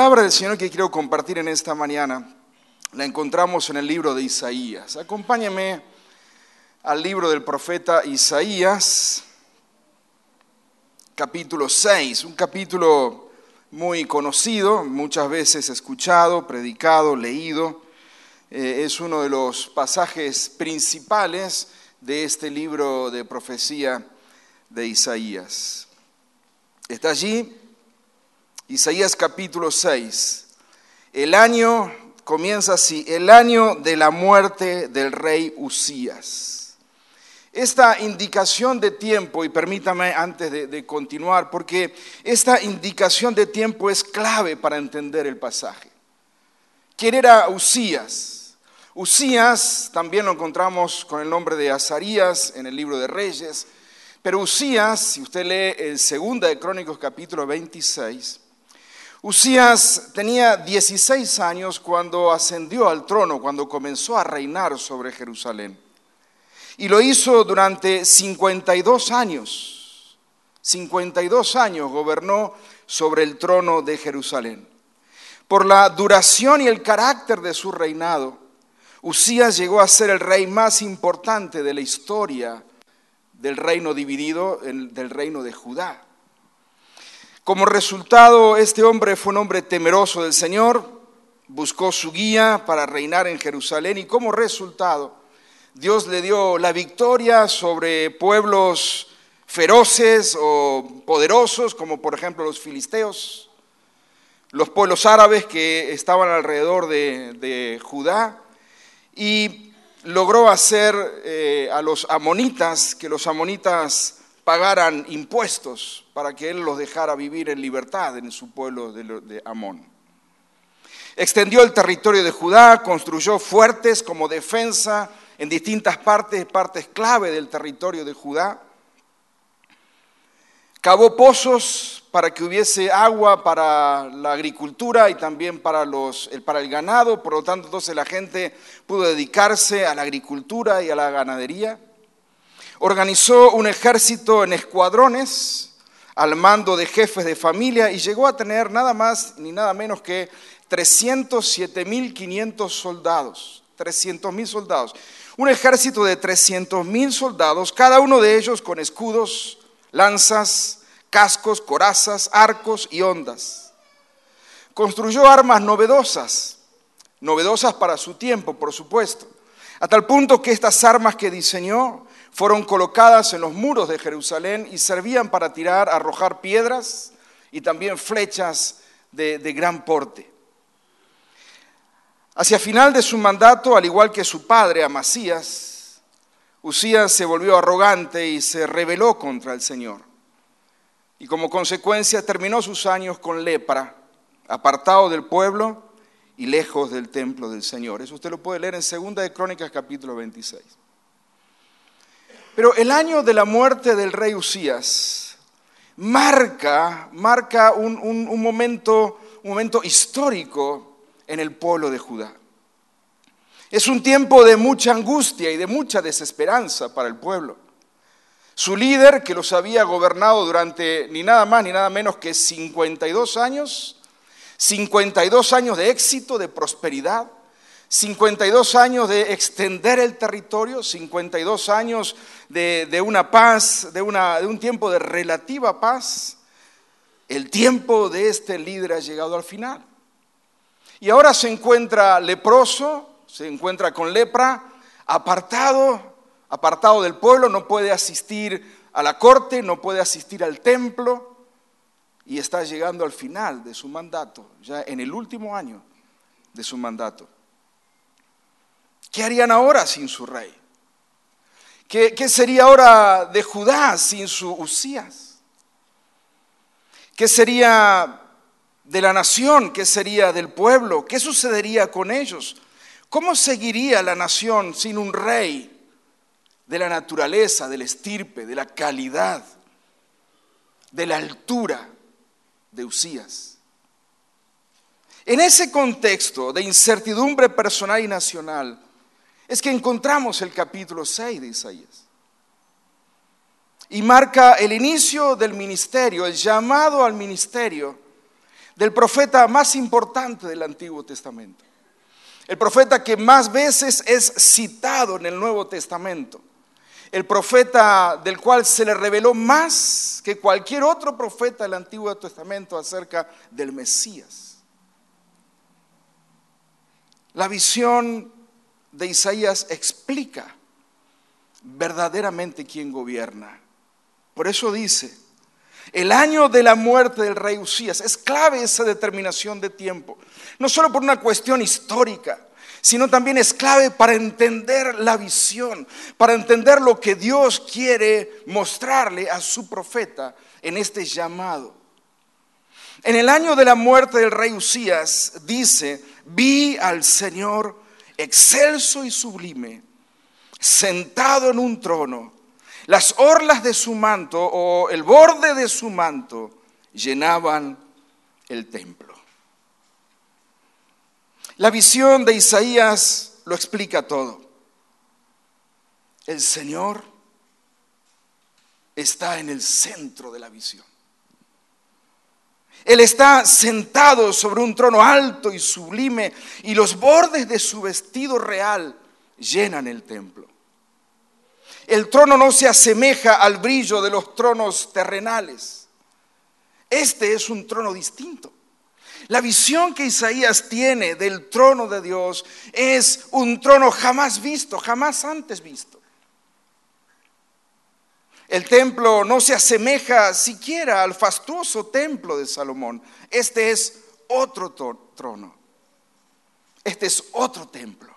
Palabra del Señor que quiero compartir en esta mañana la encontramos en el libro de Isaías. Acompáñame al libro del profeta Isaías, capítulo 6, un capítulo muy conocido, muchas veces escuchado, predicado, leído. Eh, es uno de los pasajes principales de este libro de profecía de Isaías. Está allí, Isaías capítulo 6. El año comienza así, el año de la muerte del rey Usías. Esta indicación de tiempo, y permítame antes de, continuar, porque esta indicación de tiempo es clave para entender el pasaje. ¿Quién era Usías? Usías también lo encontramos con el nombre de Azarías en el libro de Reyes, pero Usías, si usted lee el segundo de Crónicos capítulo 26, Usías tenía 16 años cuando ascendió al trono, cuando comenzó a reinar sobre Jerusalén. Y lo hizo durante 52 años. 52 años gobernó sobre el trono de Jerusalén. Por la duración y el carácter de su reinado, Usías llegó a ser el rey más importante de la historia del reino dividido, del reino de Judá. Como resultado, este hombre fue un hombre temeroso del Señor, buscó su guía para reinar en Jerusalén y como resultado, Dios le dio la victoria sobre pueblos feroces o poderosos, como por ejemplo los filisteos, los pueblos árabes que estaban alrededor de, Judá, y logró hacer eh, a los amonitas, que los amonitas pagaran impuestos para que él los dejara vivir en libertad en su pueblo de, Amón. Extendió el territorio de Judá, construyó fuertes como defensa en distintas partes, partes clave del territorio de Judá. Cavó pozos para que hubiese agua para la agricultura y también para, los, para el ganado, por lo tanto entonces la gente pudo dedicarse a la agricultura y a la ganadería. Organizó un ejército en escuadrones al mando de jefes de familia y llegó a tener nada más ni nada menos que 307.500 soldados. 300.000 soldados. Un ejército de 300.000 soldados, cada uno de ellos con escudos, lanzas, cascos, corazas, arcos y ondas. Construyó armas novedosas, novedosas para su tiempo, por supuesto, a tal punto que estas armas que diseñó fueron colocadas en los muros de Jerusalén y servían para tirar, arrojar piedras y también flechas de, gran porte. Hacia final de su mandato, al igual que su padre Amasías, Usías se volvió arrogante y se rebeló contra el Señor. Y como consecuencia terminó sus años con lepra, apartado del pueblo y lejos del templo del Señor. Eso usted lo puede leer en Segunda de Crónicas capítulo 26. Pero el año de la muerte del rey Usías marca, marca un, un, un momento, un momento histórico en el pueblo de Judá. Es un tiempo de mucha angustia y de mucha desesperanza para el pueblo. Su líder, que los había gobernado durante ni nada más ni nada menos que 52 años, 52 años de éxito, de prosperidad, 52 años de extender el territorio, 52 años de, una paz, de, una, de un tiempo de relativa paz, el tiempo de este líder ha llegado al final. Y ahora se encuentra leproso, se encuentra con lepra, apartado, apartado del pueblo, no puede asistir a la corte, no puede asistir al templo y está llegando al final de su mandato, ya en el último año de su mandato. ¿Qué harían ahora sin su rey? ¿Qué, sería ahora de Judá sin su Usías? ¿Qué sería de la nación? ¿Qué sería del pueblo? ¿Qué sucedería con ellos? ¿Cómo seguiría la nación sin un rey de la naturaleza, del estirpe, de la calidad, de la altura de Usías? En ese contexto de incertidumbre personal y nacional, es que encontramos el capítulo 6 de Isaías. Y marca el inicio del ministerio, el llamado al ministerio del profeta más importante del Antiguo Testamento. El profeta que más veces es citado en el Nuevo Testamento. El profeta del cual se le reveló más que cualquier otro profeta del Antiguo Testamento acerca del Mesías. La visión de Isaías explica verdaderamente quién gobierna. Por eso dice, el año de la muerte del rey Usías, es clave esa determinación de tiempo, no solo por una cuestión histórica, sino también es clave para entender la visión, para entender lo que Dios quiere mostrarle a su profeta en este llamado. En el año de la muerte del rey Usías dice, vi al Señor excelso y sublime, sentado en un trono. Las orlas de su manto o el borde de su manto llenaban el templo. La visión de Isaías lo explica todo. El Señor está en el centro de la visión. Él está sentado sobre un trono alto y sublime y los bordes de su vestido real llenan el templo. El trono no se asemeja al brillo de los tronos terrenales. Este es un trono distinto. La visión que Isaías tiene del trono de Dios es un trono jamás visto, jamás antes visto. El templo no se asemeja siquiera al fastuoso templo de Salomón. Este es otro trono. Este es otro templo.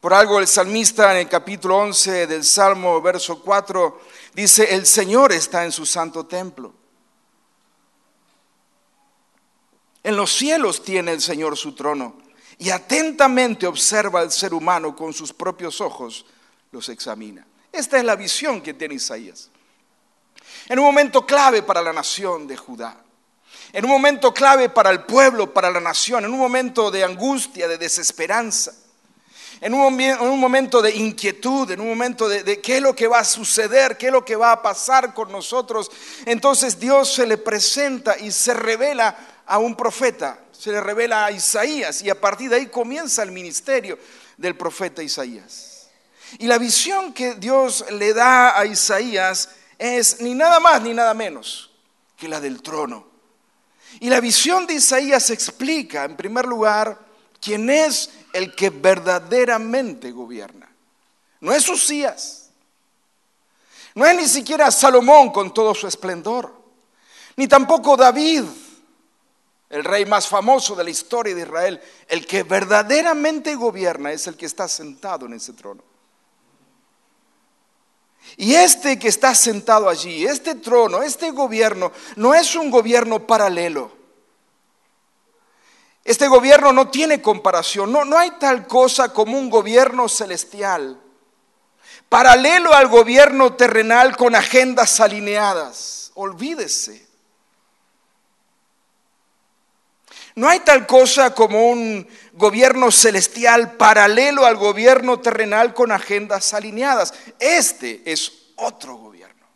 Por algo el salmista en el capítulo 11 del Salmo, verso 4, dice, el Señor está en su santo templo. En los cielos tiene el Señor su trono y atentamente observa al ser humano con sus propios ojos, los examina. Esta es la visión que tiene Isaías. En un momento clave para la nación de Judá. En un momento clave para el pueblo, para la nación. En un momento de angustia, de desesperanza. En un, momento de inquietud, en un momento de, qué es lo que va a suceder, qué es lo que va a pasar con nosotros. Entonces Dios se le presenta y se revela a un profeta, se le revela a Isaías y a partir de ahí comienza el ministerio del profeta Isaías. Y la visión que Dios le da a Isaías es ni nada más ni nada menos que la del trono. Y la visión de Isaías explica, en primer lugar, quién es el que verdaderamente gobierna. No es Usías, no es ni siquiera Salomón con todo su esplendor, ni tampoco David, el rey más famoso de la historia de Israel. El que verdaderamente gobierna es el que está sentado en ese trono. Y este que está sentado allí, este trono, este gobierno, no es un gobierno paralelo. Este gobierno no tiene comparación, no, no hay tal cosa como un gobierno celestial, paralelo al gobierno terrenal con agendas alineadas. Olvídese. No hay tal cosa como un gobierno celestial paralelo al gobierno terrenal con agendas alineadas. Este es otro gobierno.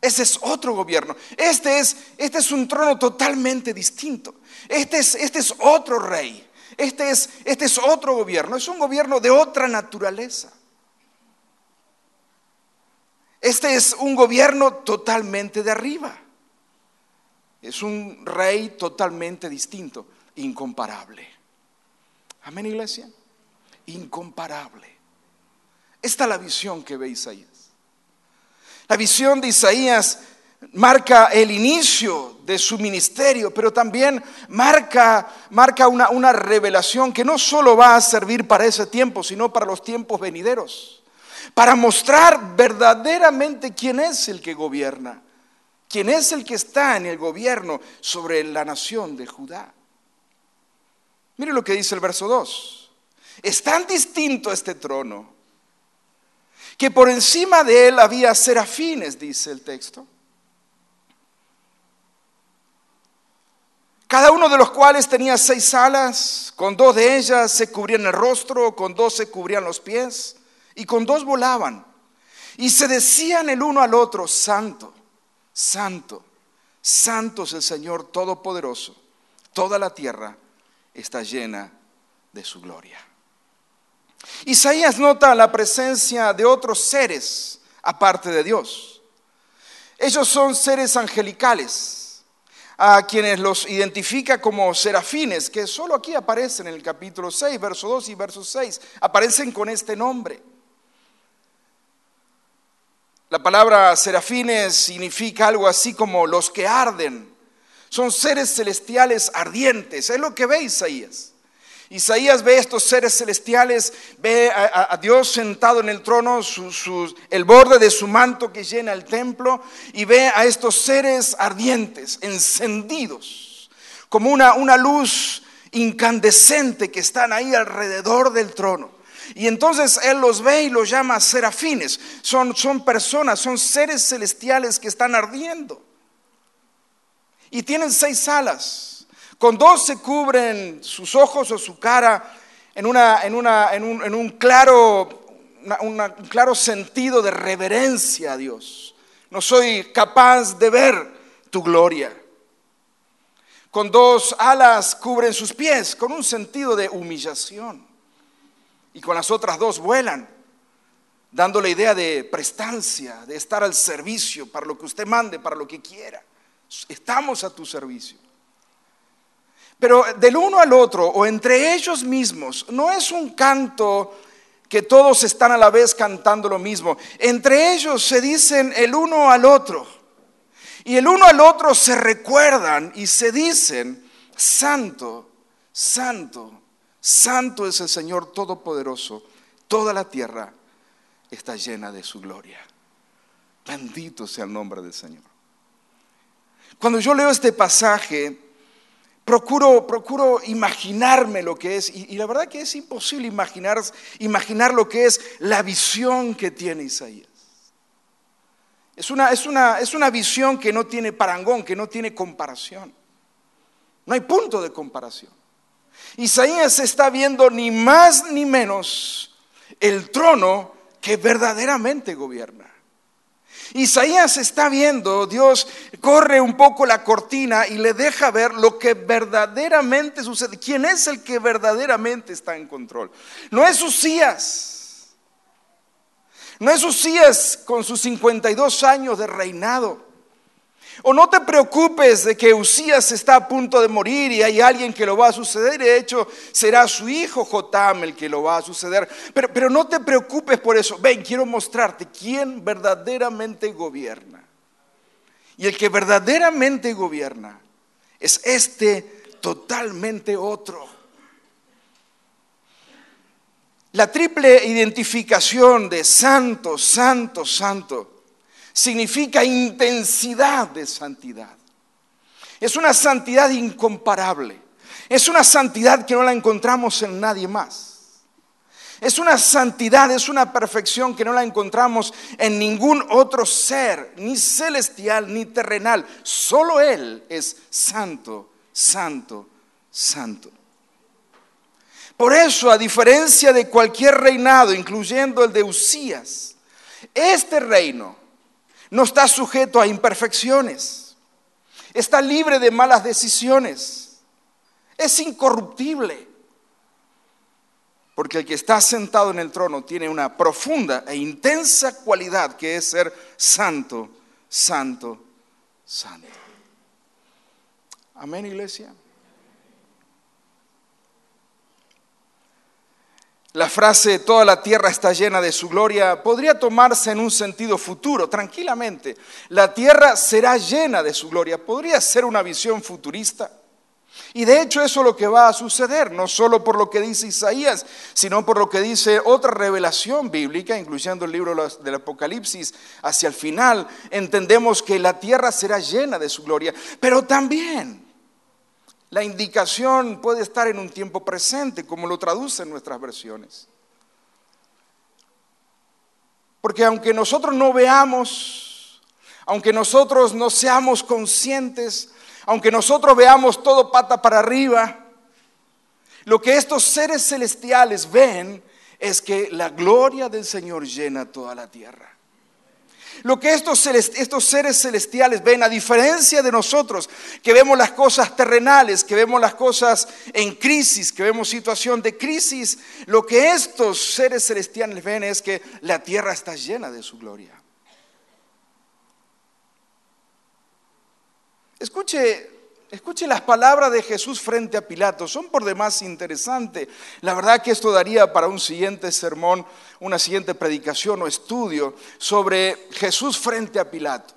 Ese es otro gobierno. Este es, este es un trono totalmente distinto. Este es, este es otro rey. Este es, este es otro gobierno. Es un gobierno de otra naturaleza. Este es un gobierno totalmente de arriba. Es un rey totalmente distinto, incomparable. Amén, iglesia. Incomparable. Esta es la visión que ve Isaías. La visión de Isaías marca el inicio de su ministerio, pero también marca, marca una, una revelación que no solo va a servir para ese tiempo, sino para los tiempos venideros, para mostrar verdaderamente quién es el que gobierna, quién es el que está en el gobierno sobre la nación de Judá. Mire lo que dice el verso 2. Es tan distinto este trono que por encima de él había serafines, dice el texto. Cada uno de los cuales tenía seis alas, con dos de ellas se cubrían el rostro, con dos se cubrían los pies, y con dos volaban. Y se decían el uno al otro, Santo, Santo, Santo es el Señor Todopoderoso. Toda la tierra está llena de su gloria. Isaías nota la presencia de otros seres aparte de Dios. Ellos son seres angelicales, a quienes los identifica como serafines, que solo aquí aparecen en el capítulo 6, verso 2 y verso 6, aparecen con este nombre. La palabra serafines significa algo así como los que arden. Son seres celestiales ardientes, es lo que ve Isaías. Isaías ve estos seres celestiales, ve a, Dios sentado en el trono, el borde de su manto que llena el templo, y ve a estos seres ardientes, encendidos, como una, una luz incandescente que están ahí alrededor del trono. Y entonces Él los ve y los llama serafines. Son, son personas, son seres celestiales que están ardiendo. Y tienen seis alas. Con dos se cubren sus ojos o su cara en, una, en, una, en, un, en un, claro, un claro sentido de reverencia a Dios. No soy capaz de ver tu gloria. Con dos alas cubren sus pies, con un sentido de humillación. Y con las otras dos vuelan, dando la idea de prestancia, de estar al servicio para lo que usted mande, para lo que quiera. Estamos a tu servicio. Pero del uno al otro o entre ellos mismos no es un canto que todos están a la vez cantando lo mismo. Entre ellos se dicen el uno al otro. Y el uno al otro se recuerdan y se dicen, Santo, Santo, Santo es el Señor Todopoderoso. Toda la tierra está llena de su gloria. Bendito sea el nombre del Señor. Cuando yo leo este pasaje, procuro, procuro imaginarme lo que es, y, la verdad que es imposible imaginar, imaginar lo que es la visión que tiene Isaías. Es una, es, una, es una visión que no tiene parangón, que no tiene comparación. No hay punto de comparación. Isaías está viendo ni más ni menos el trono que verdaderamente gobierna. Isaías está viendo, Dios corre un poco la cortina y le deja ver lo que verdaderamente sucede. ¿Quién es el que verdaderamente está en control? No es Usías. No es Usías con sus 52 años de reinado. O no te preocupes de que Usías está a punto de morir y hay alguien que lo va a suceder. De hecho, será su hijo Jotam el que lo va a suceder. Pero, pero no te preocupes por eso. Ven, quiero mostrarte quién verdaderamente gobierna. Y el que verdaderamente gobierna es este totalmente otro. La triple identificación de santo, santo, santo significa intensidad de santidad. Es una santidad incomparable. Es una santidad que no la encontramos en nadie más. Es una santidad, es una perfección que no la encontramos en ningún otro ser, ni celestial ni terrenal. Solo Él es santo, santo, santo. Por eso, a diferencia de cualquier reinado, incluyendo el de Usías, este reino no está sujeto a imperfecciones. Está libre de malas decisiones. Es incorruptible. Porque el que está sentado en el trono tiene una profunda e intensa cualidad que es ser santo, santo, santo. Amén, iglesia. La frase toda la tierra está llena de su gloria podría tomarse en un sentido futuro, tranquilamente. La tierra será llena de su gloria. Podría ser una visión futurista. Y de hecho eso es lo que va a suceder, no solo por lo que dice Isaías, sino por lo que dice otra revelación bíblica, incluyendo el libro del Apocalipsis. Hacia el final entendemos que la tierra será llena de su gloria, pero también la indicación puede estar en un tiempo presente, como lo traducen nuestras versiones. Porque aunque nosotros no veamos, aunque nosotros no seamos conscientes, aunque nosotros veamos todo pata para arriba, lo que estos seres celestiales ven es que la gloria del Señor llena toda la tierra. Lo que estos, estos, seres celestiales ven, a diferencia de nosotros, que vemos las cosas terrenales, que vemos las cosas en crisis, que vemos situación de crisis, lo que estos seres celestiales ven es que la tierra está llena de su gloria. Escuche, escuche las palabras de Jesús frente a Pilato, son por demás interesantes. La verdad que esto daría para un siguiente sermón, una siguiente predicación o estudio sobre Jesús frente a Pilato.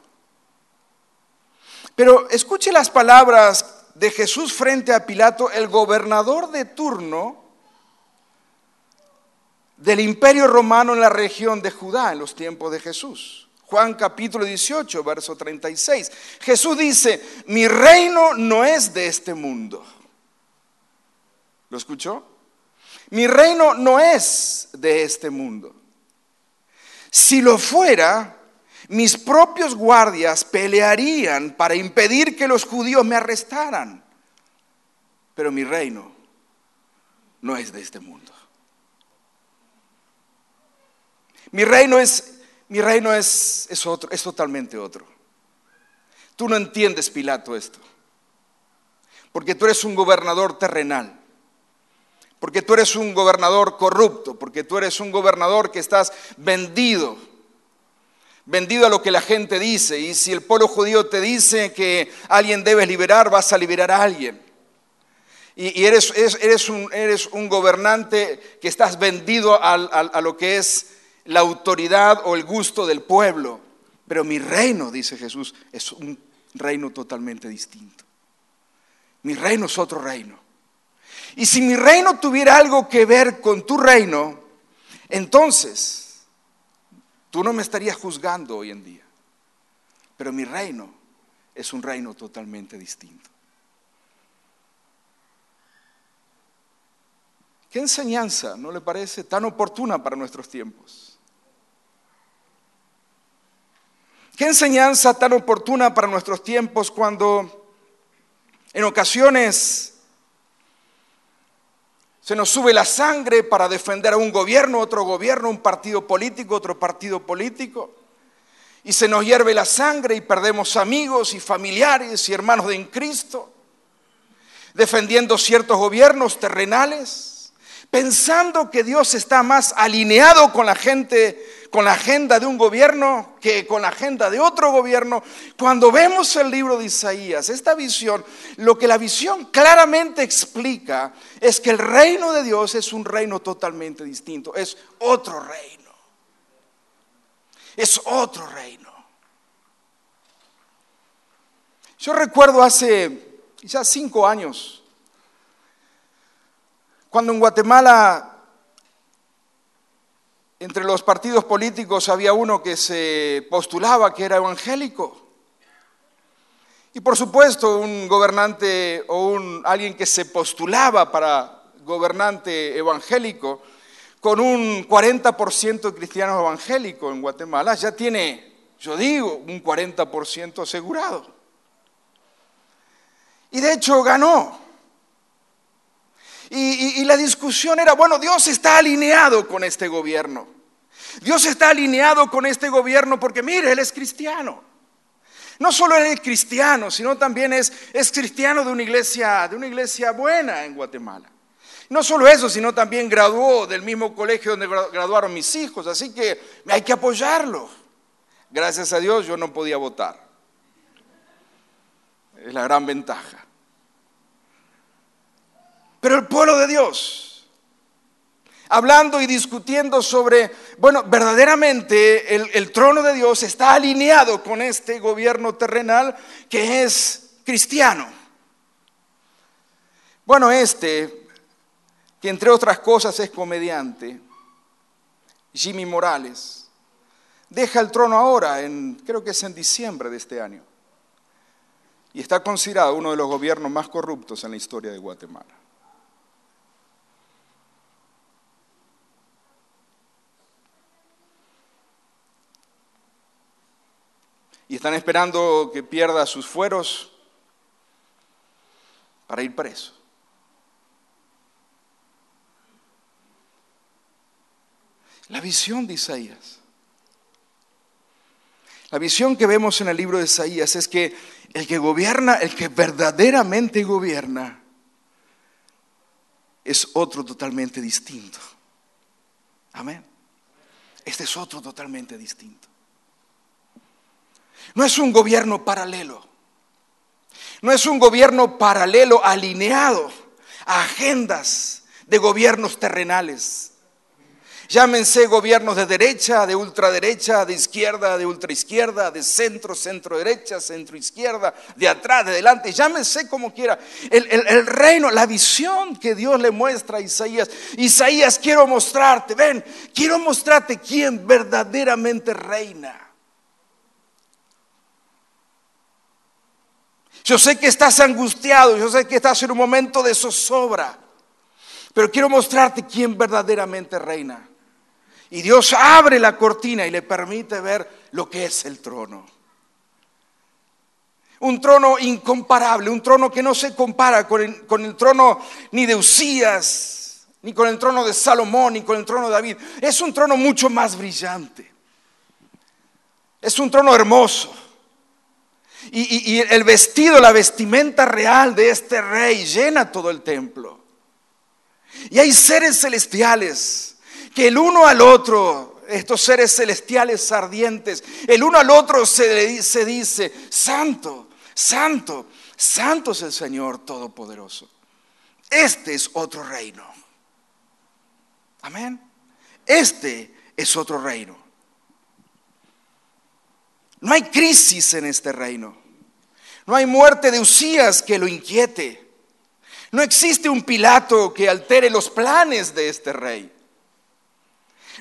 Pero escuche las palabras de Jesús frente a Pilato, el gobernador de turno del imperio romano en la región de Judá en los tiempos de Jesús. Juan capítulo 18, verso 36. Jesús dice, mi reino no es de este mundo. ¿Lo escuchó? Mi reino no es de este mundo. Si lo fuera, mis propios guardias pelearían para impedir que los judíos me arrestaran. Pero mi reino no es de este mundo. Mi reino es mi reino es, es otro, es totalmente otro. Tú no entiendes, Pilato, esto. Porque tú eres un gobernador terrenal. Porque tú eres un gobernador corrupto. Porque tú eres un gobernador que estás vendido. Vendido a lo que la gente dice. Y si el pueblo judío te dice que alguien debes liberar, vas a liberar a alguien. Y, eres, eres, un, eres, un, gobernante que estás vendido a lo que es la autoridad o el gusto del pueblo. Pero mi reino, dice Jesús, es un reino totalmente distinto. Mi reino es otro reino. Y si mi reino tuviera algo que ver con tu reino, entonces tú no me estarías juzgando hoy en día. Pero mi reino es un reino totalmente distinto. ¿Qué enseñanza no le parece tan oportuna para nuestros tiempos? Qué enseñanza tan oportuna para nuestros tiempos cuando en ocasiones se nos sube la sangre para defender a un gobierno, otro gobierno, un partido político, otro partido político. Y se nos hierve la sangre y perdemos amigos y familiares y hermanos en Cristo, defendiendo ciertos gobiernos terrenales, pensando que Dios está más alineado con la gente con la agenda de un gobierno que con la agenda de otro gobierno. Cuando vemos el libro de Isaías, esta visión, lo que la visión claramente explica es que el reino de Dios es un reino totalmente distinto, es otro reino. Es otro reino. Yo recuerdo hace ya cinco años, cuando en Guatemala entre los partidos políticos había uno que se postulaba que era evangélico. Y por supuesto, un gobernante o un, alguien que se postulaba para gobernante evangélico, con un 40% de cristianos evangélicos en Guatemala, ya tiene, yo digo, un 40% asegurado. Y de hecho ganó. Y, la discusión era, bueno, Dios está alineado con este gobierno. Dios está alineado con este gobierno porque, mire, Él es cristiano. No solo es cristiano, sino también es, es cristiano de una, iglesia, de una iglesia buena en Guatemala. No solo eso, sino también graduó del mismo colegio donde graduaron mis hijos, así que hay que apoyarlo. Gracias a Dios yo no podía votar. Es la gran ventaja. Pero el pueblo de Dios, hablando y discutiendo sobre, bueno, verdaderamente el, trono de Dios está alineado con este gobierno terrenal que es cristiano. Bueno, este, que entre otras cosas es comediante, Jimmy Morales, deja el trono ahora, en, creo que es en diciembre de este año, y está considerado uno de los gobiernos más corruptos en la historia de Guatemala. Y están esperando que pierda sus fueros para ir preso. La visión de Isaías. La visión que vemos en el libro de Isaías es que el que gobierna, el que verdaderamente gobierna, es otro totalmente distinto. Amén. Este es otro totalmente distinto. No es un gobierno paralelo. No es un gobierno paralelo alineado a agendas de gobiernos terrenales. Llámense gobiernos de derecha, de ultraderecha, de izquierda, de ultraizquierda, de centro, centro derecha, centro izquierda, de atrás, de delante, llámense como quiera. El, el- el reino, la visión que Dios le muestra a Isaías. Isaías, quiero mostrarte, ven, quiero mostrarte quién verdaderamente reina. Yo sé que estás angustiado, yo sé que estás en un momento de zozobra, pero quiero mostrarte quién verdaderamente reina. Y Dios abre la cortina y le permite ver lo que es el trono. Un trono incomparable, un trono que no se compara con el, trono ni de Usías, ni con el trono de Salomón, ni con el trono de David. Es un trono mucho más brillante. Es un trono hermoso. Y, el vestido, la vestimenta real de este rey llena todo el templo. Y hay seres celestiales que el uno al otro, estos seres celestiales ardientes, el uno al otro se, se dice, santo, santo, santo es el Señor Todopoderoso. Este es otro reino. Amén. Este es otro reino. No hay crisis en este reino. No hay muerte de Usías que lo inquiete. No existe un Pilato que altere los planes de este rey.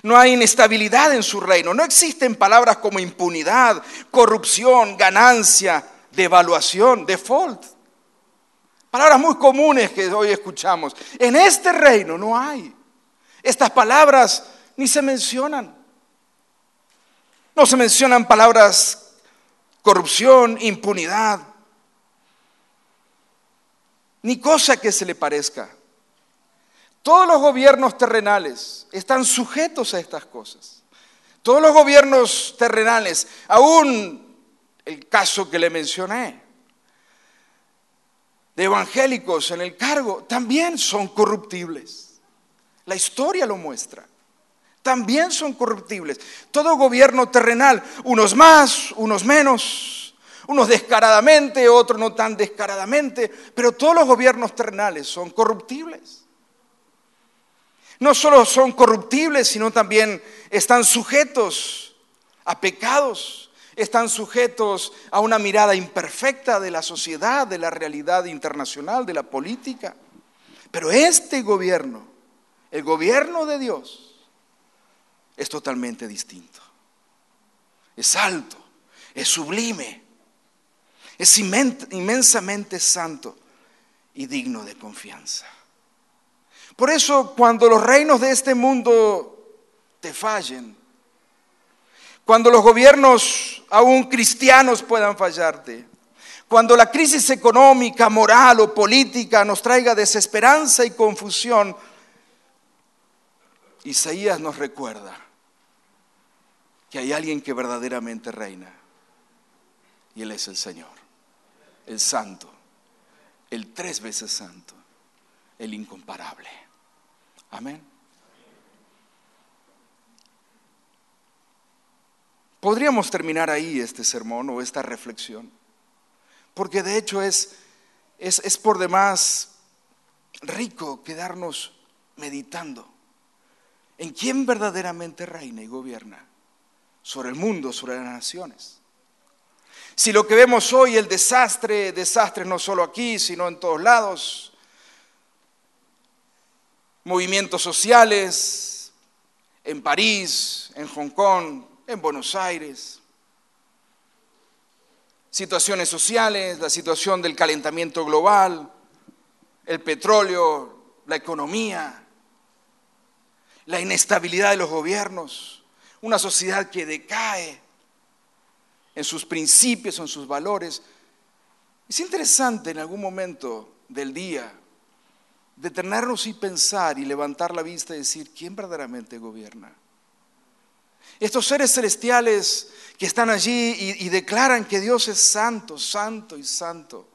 No hay inestabilidad en su reino. No existen palabras como impunidad, corrupción, ganancia, devaluación, default. Palabras muy comunes que hoy escuchamos. En este reino no hay. Estas palabras ni se mencionan. No se mencionan palabras corrupción, impunidad, ni cosa que se le parezca. Todos los gobiernos terrenales están sujetos a estas cosas. Todos los gobiernos terrenales, aún el caso que le mencioné, de evangélicos en el cargo, también son corruptibles. La historia lo muestra. También son corruptibles. Todo gobierno terrenal, unos más, unos menos, unos descaradamente, otros no tan descaradamente, pero todos los gobiernos terrenales son corruptibles. No solo son corruptibles, sino también están sujetos a pecados, están sujetos a una mirada imperfecta de la sociedad, de la realidad internacional, de la política. Pero este gobierno, el gobierno de Dios, es totalmente distinto. Es alto, es sublime, es inmen- inmensamente santo y digno de confianza. Por eso cuando los reinos de este mundo te fallen, cuando los gobiernos aún cristianos puedan fallarte, cuando la crisis económica, moral o política nos traiga desesperanza y confusión, Isaías nos recuerda que hay alguien que verdaderamente reina y Él es el Señor, el Santo, el tres veces Santo, el incomparable. Amén. Podríamos terminar ahí este sermón o esta reflexión, porque de hecho es, es, es por demás rico quedarnos meditando en quién verdaderamente reina y gobierna sobre el mundo, sobre las naciones. Si lo que vemos hoy, el desastre, desastres no solo aquí, sino en todos lados, movimientos sociales en París, en Hong Kong, en Buenos Aires, situaciones sociales, la situación del calentamiento global, el petróleo, la economía, la inestabilidad de los gobiernos, una sociedad que decae en sus principios, en sus valores. Es interesante en algún momento del día detenernos y pensar y levantar la vista y decir, ¿quién verdaderamente gobierna? Estos seres celestiales que están allí y, y, declaran que Dios es santo, santo y santo,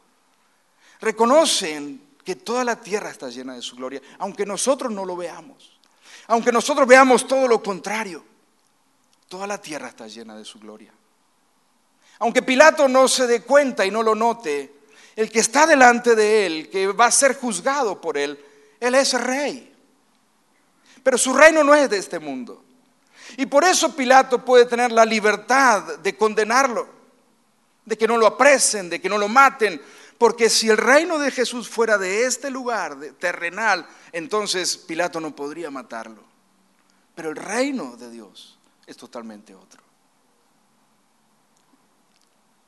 reconocen que toda la tierra está llena de su gloria, aunque nosotros no lo veamos, aunque nosotros veamos todo lo contrario, toda la tierra está llena de su gloria. Aunque Pilato no se dé cuenta y no lo note, el que está delante de él, que va a ser juzgado por él, él es rey. Pero su reino no es de este mundo. Y por eso Pilato puede tener la libertad de condenarlo, de que no lo apresen, de que no lo maten, porque si el reino de Jesús fuera de este lugar, terrenal, entonces Pilato no podría matarlo. Pero el reino de Dios es totalmente otro.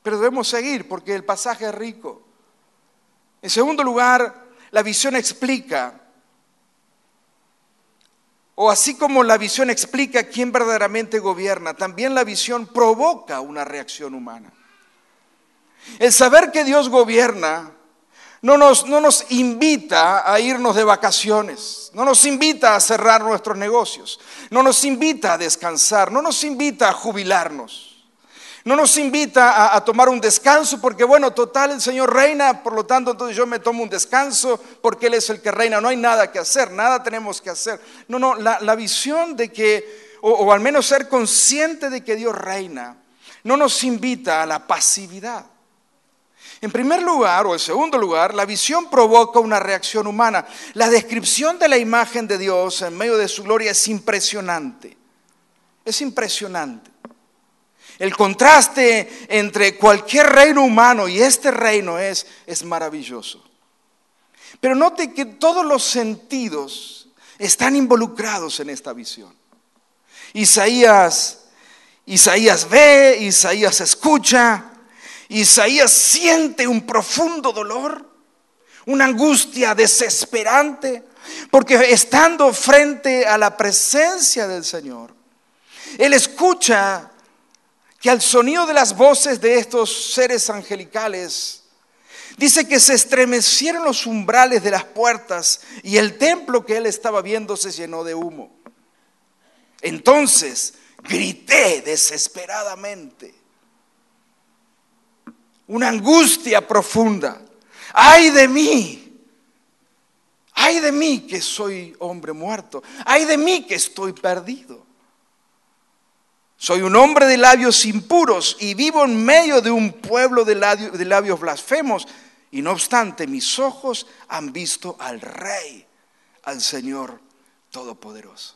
Pero debemos seguir porque el pasaje es rico. En segundo lugar, la visión explica, o así como la visión explica quién verdaderamente gobierna, también la visión provoca una reacción humana. El saber que Dios gobierna no nos, no nos, invita a irnos de vacaciones, no nos invita a cerrar nuestros negocios, no nos invita a descansar, no nos invita a jubilarnos. No nos invita a, tomar un descanso porque, bueno, total, el Señor reina, por lo tanto, entonces yo me tomo un descanso porque Él es el que reina. No hay nada que hacer, nada tenemos que hacer. No, no, la, la visión de que, o al menos ser consciente de que Dios reina, no nos invita a la pasividad. En primer lugar, o en segundo lugar, la visión provoca una reacción humana. La descripción de la imagen de Dios en medio de su gloria es impresionante. Es impresionante. El contraste entre cualquier reino humano y este reino es, es maravilloso. Pero note que todos los sentidos están involucrados en esta visión. Isaías, Isaías ve, Isaías escucha, Isaías siente un profundo dolor, una angustia desesperante, porque estando frente a la presencia del Señor, él escucha que al sonido de las voces de estos seres angelicales, dice que se estremecieron los umbrales de las puertas y el templo que él estaba viendo se llenó de humo. Entonces grité desesperadamente, una angustia profunda, ay de mí. Ay de mí que soy hombre muerto. Ay de mí que estoy perdido. Soy un hombre de labios impuros y vivo en medio de un pueblo de labios, de labios blasfemos. Y no obstante, mis ojos han visto al Rey, al Señor Todopoderoso.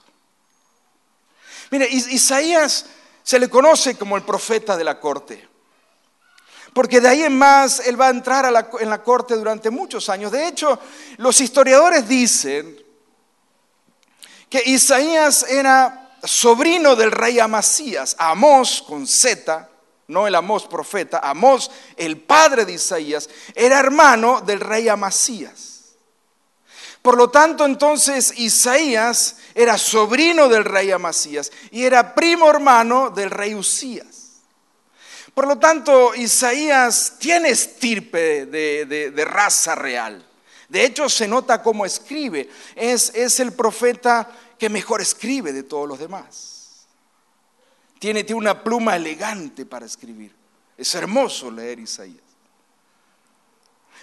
Mire, Isaías se le conoce como el profeta de la corte. Porque de ahí en más él va a entrar en la corte durante muchos años. De hecho, los historiadores dicen que Isaías era sobrino del rey Amasías, Amós con Z, no el Amós profeta, Amós, el padre de Isaías, era hermano del rey Amasías. Por lo tanto, entonces Isaías era sobrino del rey Amasías y era primo hermano del rey Usías. Por lo tanto, Isaías tiene estirpe de, de, de raza real. De hecho, se nota cómo escribe. Es, es, el profeta que mejor escribe de todos los demás. Tiene, tiene una pluma elegante para escribir. Es hermoso leer Isaías.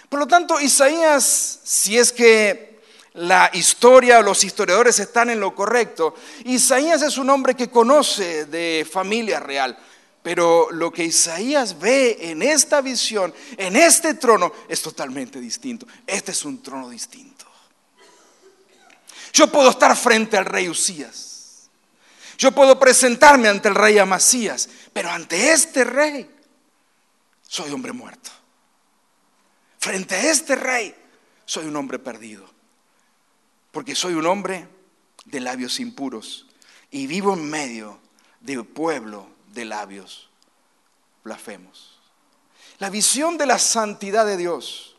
Por lo tanto, Isaías, si es que la historia o los historiadores están en lo correcto, Isaías es un hombre que conoce de familia real. Pero lo que Isaías ve en esta visión, en este trono, es totalmente distinto. Este es un trono distinto. Yo puedo estar frente al rey Usías. Yo puedo presentarme ante el rey Amasías, pero ante este rey soy hombre muerto. Frente a este rey soy un hombre perdido, porque soy un hombre de labios impuros y vivo en medio de pueblo de labios blasfemos. La visión de la santidad de Dios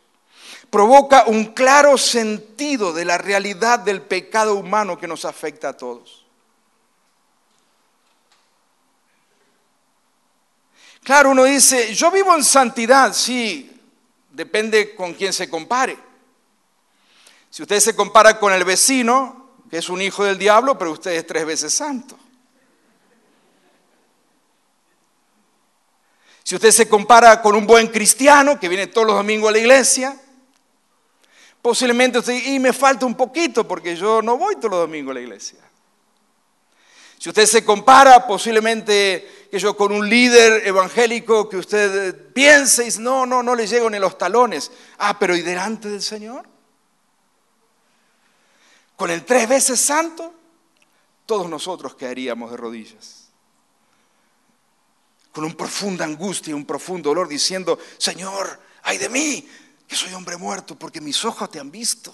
provoca un claro sentido de la realidad del pecado humano que nos afecta a todos. Claro, uno dice, yo vivo en santidad, sí, depende con quién se compare. Si usted se compara con el vecino, que es un hijo del diablo, pero usted es tres veces santo. Si usted se compara con un buen cristiano que viene todos los domingos a la iglesia, posiblemente usted y me falta un poquito porque yo no voy todos los domingos a la iglesia. Si usted se compara posiblemente que yo con un líder evangélico que usted piense y dice, no, no, no le llego ni los talones. Ah, pero ¿y delante del Señor? Con el tres veces santo, todos nosotros caeríamos de rodillas con una profunda angustia, un profundo dolor, diciendo, Señor, ay de mí, que soy hombre muerto, porque mis ojos te han visto.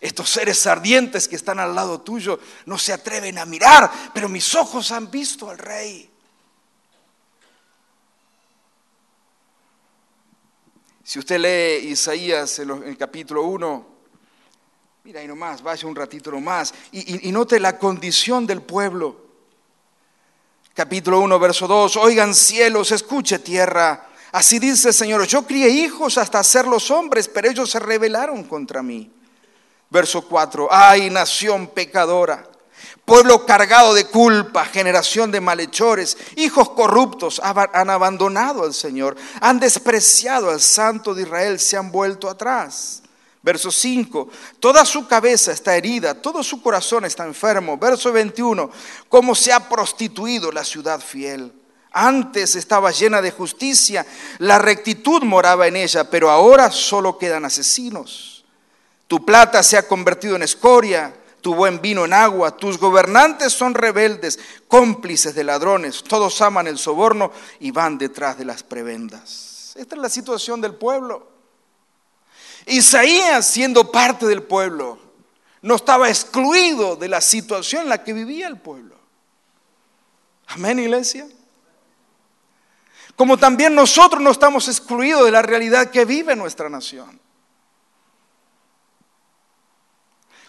Estos seres ardientes que están al lado tuyo no se atreven a mirar, pero mis ojos han visto al rey. Si usted lee Isaías en, el capítulo 1, mira ahí nomás, vaya un ratito nomás, y, y note la condición del pueblo capítulo 1, verso 2, oigan cielos, escuche tierra. Así dice el Señor, yo crié hijos hasta hacerlos hombres, pero ellos se rebelaron contra mí. Verso 4, ay nación pecadora, pueblo cargado de culpa, generación de malhechores, hijos corruptos, han abandonado al Señor, han despreciado al Santo de Israel, se han vuelto atrás. Verso 5, toda su cabeza está herida, todo su corazón está enfermo. Verso 21, cómo se ha prostituido la ciudad fiel. Antes estaba llena de justicia, la rectitud moraba en ella, pero ahora solo quedan asesinos. Tu plata se ha convertido en escoria, tu buen vino en agua, tus gobernantes son rebeldes, cómplices de ladrones, todos aman el soborno y van detrás de las prebendas. Esta es la situación del pueblo. Isaías, siendo parte del pueblo, no estaba excluido de la situación en la que vivía el pueblo. Amén, iglesia. Como también nosotros no estamos excluidos de la realidad que vive nuestra nación.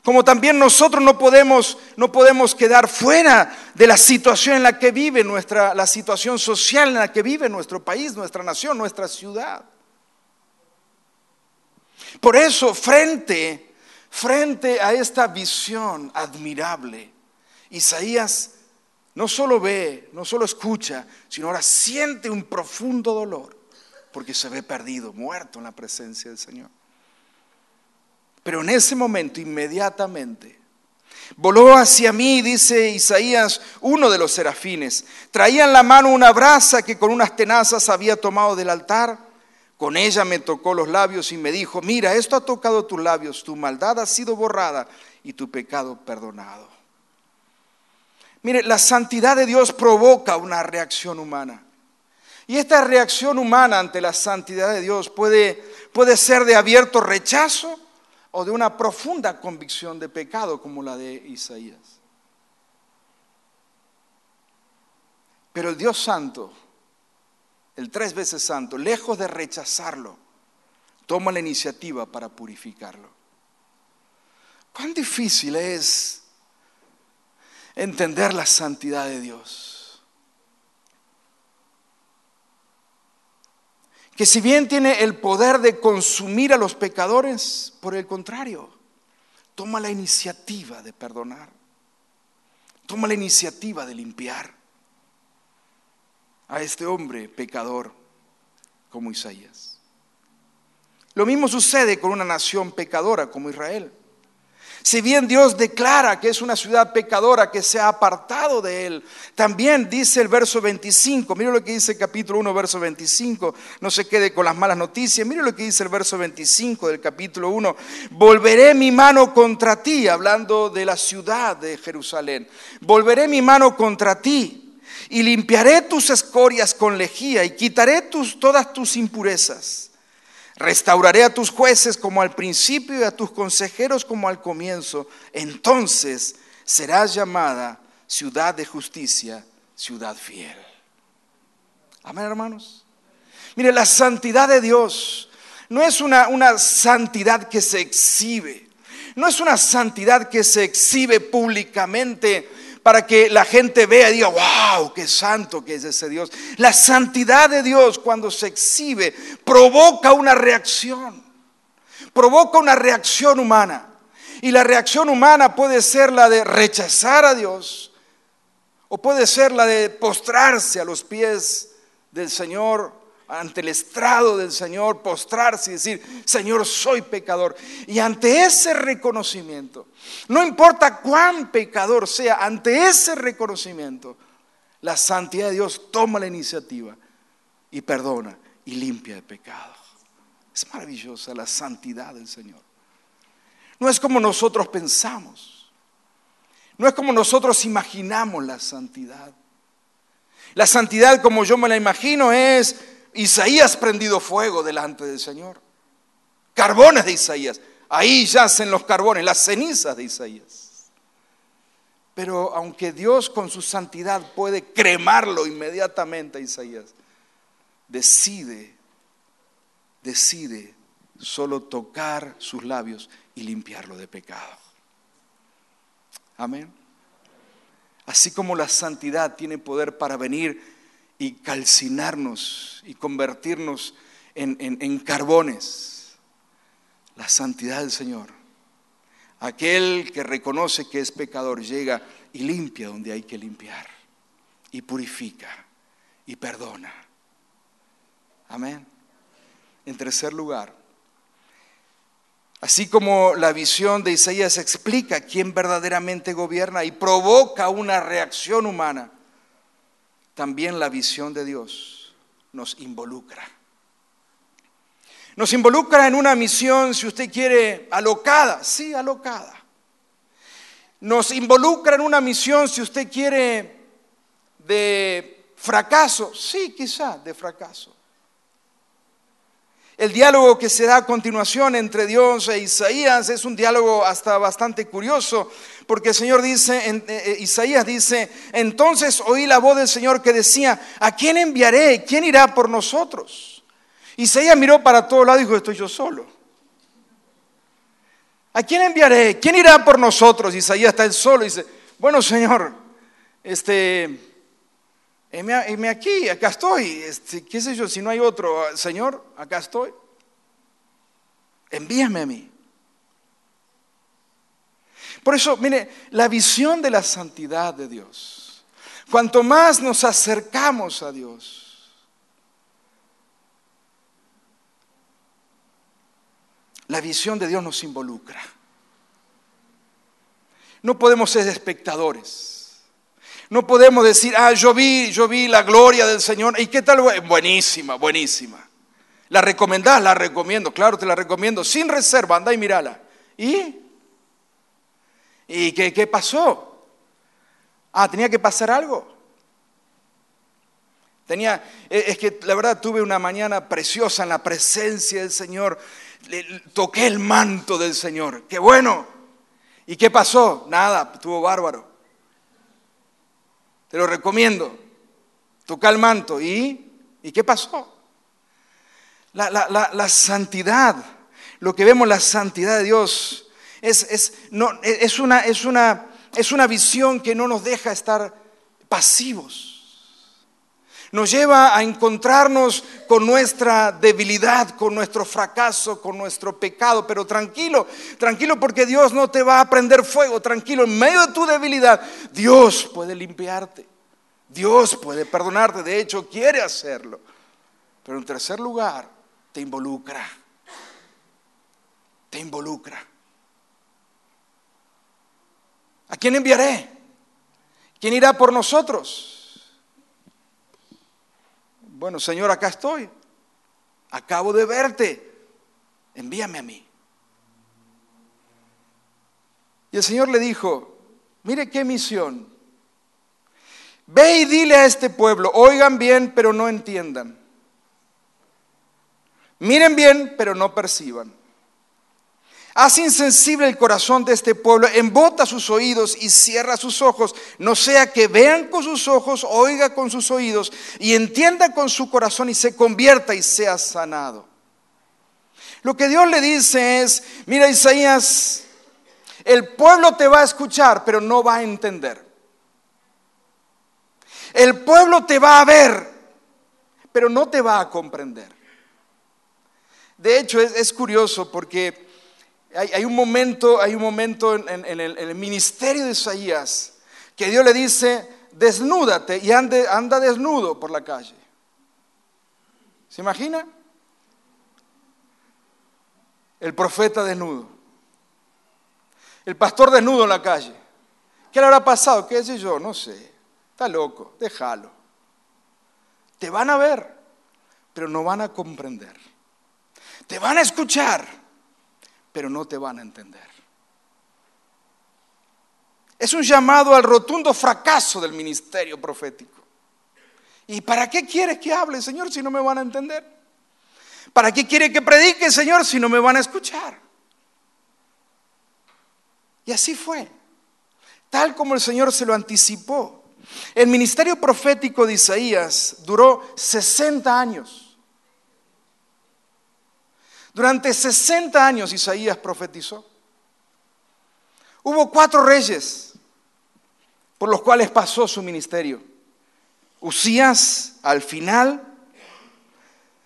Como también nosotros no podemos, no podemos quedar fuera de la situación en la que vive nuestra, la situación social en la que vive nuestro país, nuestra nación, nuestra ciudad. Por eso, frente, frente a esta visión admirable, Isaías no solo ve, no solo escucha, sino ahora siente un profundo dolor porque se ve perdido, muerto en la presencia del Señor. Pero en ese momento, inmediatamente, voló hacia mí, dice Isaías, uno de los serafines. Traía en la mano una brasa que con unas tenazas había tomado del altar con ella me tocó los labios y me dijo, mira, esto ha tocado tus labios, tu maldad ha sido borrada y tu pecado perdonado. Mire, la santidad de Dios provoca una reacción humana. Y esta reacción humana ante la santidad de Dios puede, puede ser de abierto rechazo o de una profunda convicción de pecado como la de Isaías. Pero el Dios santo el tres veces santo, lejos de rechazarlo, toma la iniciativa para purificarlo. ¿Cuán difícil es entender la santidad de Dios? Que si bien tiene el poder de consumir a los pecadores, por el contrario, toma la iniciativa de perdonar, toma la iniciativa de limpiar a este hombre pecador como Isaías. Lo mismo sucede con una nación pecadora como Israel. Si bien Dios declara que es una ciudad pecadora, que se ha apartado de Él, también dice el verso 25, mire lo que dice el capítulo 1, verso 25, no se quede con las malas noticias, mire lo que dice el verso 25 del capítulo 1, volveré mi mano contra ti, hablando de la ciudad de Jerusalén, volveré mi mano contra ti y limpiaré tus escorias con lejía y quitaré tus, todas tus impurezas. Restauraré a tus jueces como al principio y a tus consejeros como al comienzo. Entonces serás llamada ciudad de justicia, ciudad fiel. Amén, hermanos. Mire, la santidad de Dios no es una, una santidad que se exhibe. No es una santidad que se exhibe públicamente para que la gente vea y diga, wow, qué santo que es ese Dios. La santidad de Dios cuando se exhibe provoca una reacción, provoca una reacción humana. Y la reacción humana puede ser la de rechazar a Dios o puede ser la de postrarse a los pies del Señor ante el estrado del Señor, postrarse y decir, Señor, soy pecador. Y ante ese reconocimiento, no importa cuán pecador sea, ante ese reconocimiento, la santidad de Dios toma la iniciativa y perdona y limpia el pecado. Es maravillosa la santidad del Señor. No es como nosotros pensamos. No es como nosotros imaginamos la santidad. La santidad como yo me la imagino es Isaías prendido fuego delante del Señor. Carbones de Isaías. Ahí yacen los carbones, las cenizas de Isaías. Pero aunque Dios con su santidad puede cremarlo inmediatamente a Isaías, decide, decide solo tocar sus labios y limpiarlo de pecado. Amén. Así como la santidad tiene poder para venir y calcinarnos y convertirnos en, carbones. La santidad del Señor. Aquel que reconoce que es pecador llega y limpia donde hay que limpiar. Y purifica y perdona. Amén. En tercer lugar, así como la visión de Isaías explica quién verdaderamente gobierna y provoca una reacción humana, también la visión de Dios nos involucra. Nos involucra en una misión, si usted quiere, alocada, sí, alocada. Nos involucra en una misión, si usted quiere, de fracaso, sí, quizá, de fracaso. El diálogo que se da a continuación entre Dios e Isaías es un diálogo hasta bastante curioso, porque el Señor dice, eh, eh, Isaías dice, entonces oí la voz del Señor que decía, ¿a quién enviaré? ¿Quién irá por nosotros? Isaías miró para todos lados y dijo, estoy yo solo. ¿A quién enviaré? ¿Quién irá por nosotros? Isaías está él solo y dice, bueno Señor, este, heme aquí, acá estoy, este, qué sé yo, si no hay otro, Señor, acá estoy. Envíame a mí. Por eso, mire, la visión de la santidad de Dios, cuanto más nos acercamos a Dios, la visión de Dios nos involucra. No podemos ser espectadores. No podemos decir, ah, yo vi, yo vi la gloria del Señor. ¿Y qué tal? Buenísima, buenísima. ¿La recomendás? La recomiendo, claro, te la recomiendo. Sin reserva, anda y mírala. ¿Y? ¿Y qué, qué pasó? Ah, tenía que pasar algo. Tenía, eh, es que la verdad tuve una mañana preciosa en la presencia del Señor. toqué el manto del Señor. Qué bueno. ¿Y qué pasó? Nada, estuvo bárbaro. Te lo recomiendo. Toca el manto. ¿Y? ¿Y qué pasó? La, santidad, lo que vemos, la santidad de Dios, es, es, no, es, una, es, una, es una visión que no nos deja estar pasivos. Nos lleva a encontrarnos con nuestra debilidad, con nuestro fracaso, con nuestro pecado. Pero tranquilo, tranquilo porque Dios no te va a prender fuego. Tranquilo, en medio de tu debilidad, Dios puede limpiarte. Dios puede perdonarte. De hecho, quiere hacerlo. Pero en tercer lugar, te involucra. Te involucra. ¿A quién enviaré? ¿Quién irá por nosotros? Bueno, Señor, acá estoy. Acabo de verte. Envíame a mí. Y el Señor le dijo, mire qué misión. Ve y dile a este pueblo, oigan bien, pero no entiendan. Miren bien, pero no perciban. Haz insensible el corazón de este pueblo, embota sus oídos y cierra sus ojos, no sea que vean con sus ojos, oiga con sus oídos y entienda con su corazón y se convierta y sea sanado. Lo que Dios le dice es, mira Isaías, el pueblo te va a escuchar, pero no va a entender. El pueblo te va a ver, pero no te va a comprender. De hecho, es, curioso porque hay, un momento, hay un momento en, el, ministerio de Isaías que Dios le dice, desnúdate y anda desnudo por la calle. ¿Se imagina? El profeta desnudo. El pastor desnudo en la calle. ¿Qué le habrá pasado? ¿Qué sé yo? No sé. Está loco, déjalo. Te van a ver, pero no van a comprender. Te van a escuchar, pero no te van a entender. Es un llamado al rotundo fracaso del ministerio profético. ¿Y para qué quieres que hable, Señor, si no me van a entender? ¿Para qué quiere que predique, Señor, si no me van a escuchar? Y así fue, tal como el Señor se lo anticipó. El ministerio profético de Isaías duró 60 años. Durante 60 años Isaías profetizó. Hubo cuatro reyes por los cuales pasó su ministerio. Usías al final,